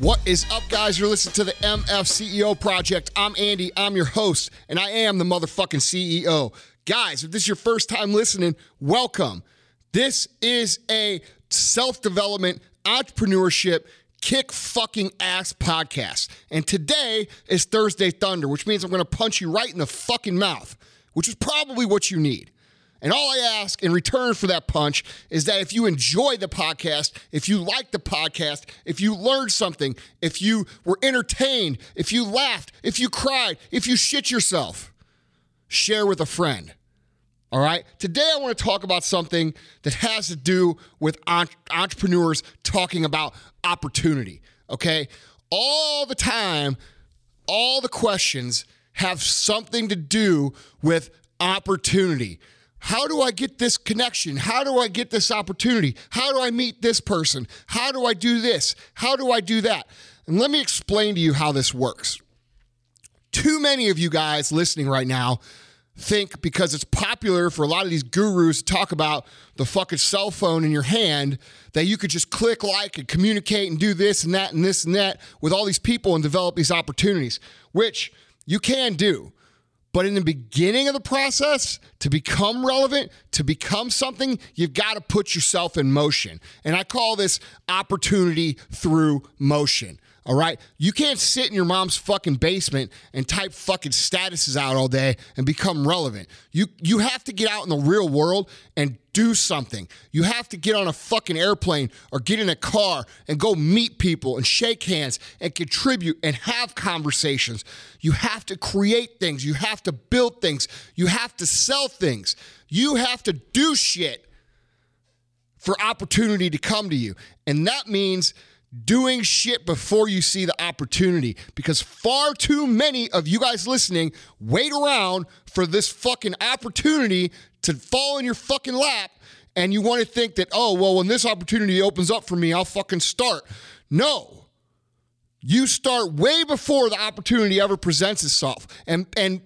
What is up, guys? You're listening to the MF CEO Project. I'm Andy, I'm your host, and I am the motherfucking CEO. Guys, if this is your first time listening, welcome. This is a self development, entrepreneurship, kick fucking ass podcast. And today is Thursday Thunder, which means I'm gonna punch you right in the fucking mouth, which is probably what you need. And all I ask in return for that punch is that if you enjoy the podcast, if you like the podcast, if you learned something, if you were entertained, if you laughed, if you cried, if you shit yourself, share with a friend. All right. Today, I want to talk about something that has to do with entrepreneurs talking about opportunity. Okay. All the time, all the questions have something to do with opportunity. How do I get this connection? How do I get this opportunity? How do I meet this person? How do I do this? How do I do that? And let me explain to you how this works. Too many of you guys listening right now think because it's popular for a lot of these gurus to talk about the fucking cell phone in your hand that you could just click like and communicate and do this and that and this and that with all these people and develop these opportunities, which you can do. But in the beginning of the process, to become relevant, to become something, you've got to put yourself in motion. And I call this opportunity through motion. All right. You can't sit in your mom's fucking basement and type fucking statuses out all day and become relevant. You you have to get out in the real world and do something. You have to get on a fucking airplane or get in a car and go meet people and shake hands and contribute and have conversations. You have to create things. You have to build things. You have to sell things. You have to do shit for opportunity to come to you. And that means doing shit before you see the opportunity because far too many of you guys listening wait around for this fucking opportunity to fall in your fucking lap and you want to think that oh well when this opportunity opens up for me I'll fucking start. No. You start way before the opportunity ever presents itself. And and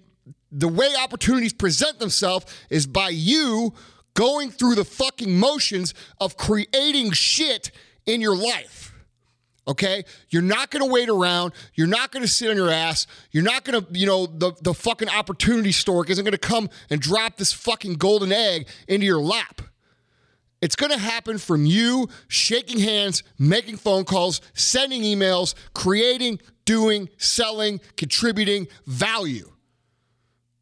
the way opportunities present themselves is by you going through the fucking motions of creating shit in your life. Okay? You're not going to wait around. You're not going to sit on your ass. You're not going to, you know, the, the fucking opportunity stork isn't going to come and drop this fucking golden egg into your lap. It's going to happen from you shaking hands, making phone calls, sending emails, creating, doing, selling, contributing value.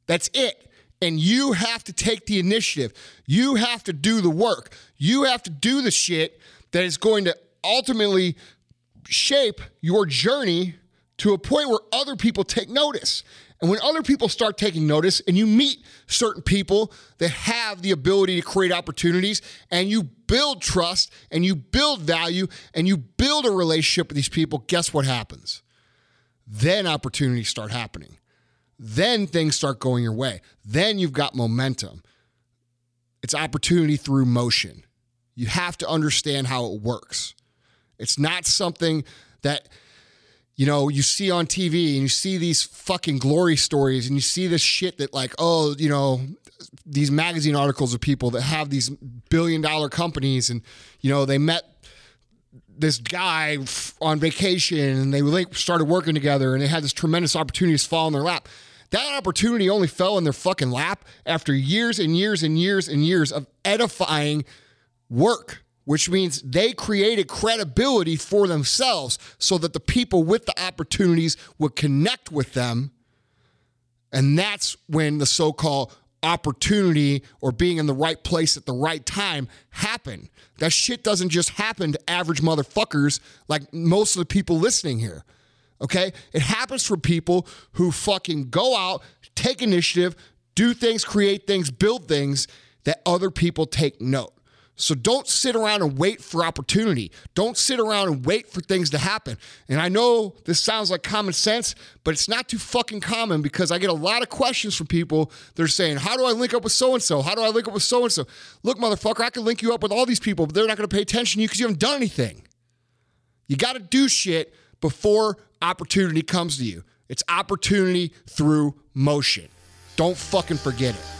That's it. And you have to take the initiative. You have to do the work. You have to do the shit that is going to ultimately shape your journey to a point where other people take notice. And when other people start taking notice and you meet certain people that have the ability to create opportunities and you build trust and you build value and you build a relationship with these people, guess what happens? Then opportunities start happening. Then things start going your way. Then you've got momentum. It's opportunity through motion. You have to understand how it works. It's not something that you know, you see on TV and you see these fucking glory stories and you see this shit that like, oh, you know, these magazine articles of people that have these billion dollar companies and you know, they met this guy on vacation and they started working together and they had this tremendous opportunity to fall in their lap. That opportunity only fell in their fucking lap after years and years and years and years of edifying work which means they created credibility for themselves so that the people with the opportunities would connect with them. And that's when the so called opportunity or being in the right place at the right time happen. That shit doesn't just happen to average motherfuckers like most of the people listening here. Okay? It happens for people who fucking go out, take initiative, do things, create things, build things that other people take note. So don't sit around and wait for opportunity. Don't sit around and wait for things to happen. And I know this sounds like common sense, but it's not too fucking common because I get a lot of questions from people. They're saying, How do I link up with so and so? How do I link up with so and so? Look, motherfucker, I can link you up with all these people, but they're not going to pay attention to you because you haven't done anything. You got to do shit before opportunity comes to you. It's opportunity through motion. Don't fucking forget it.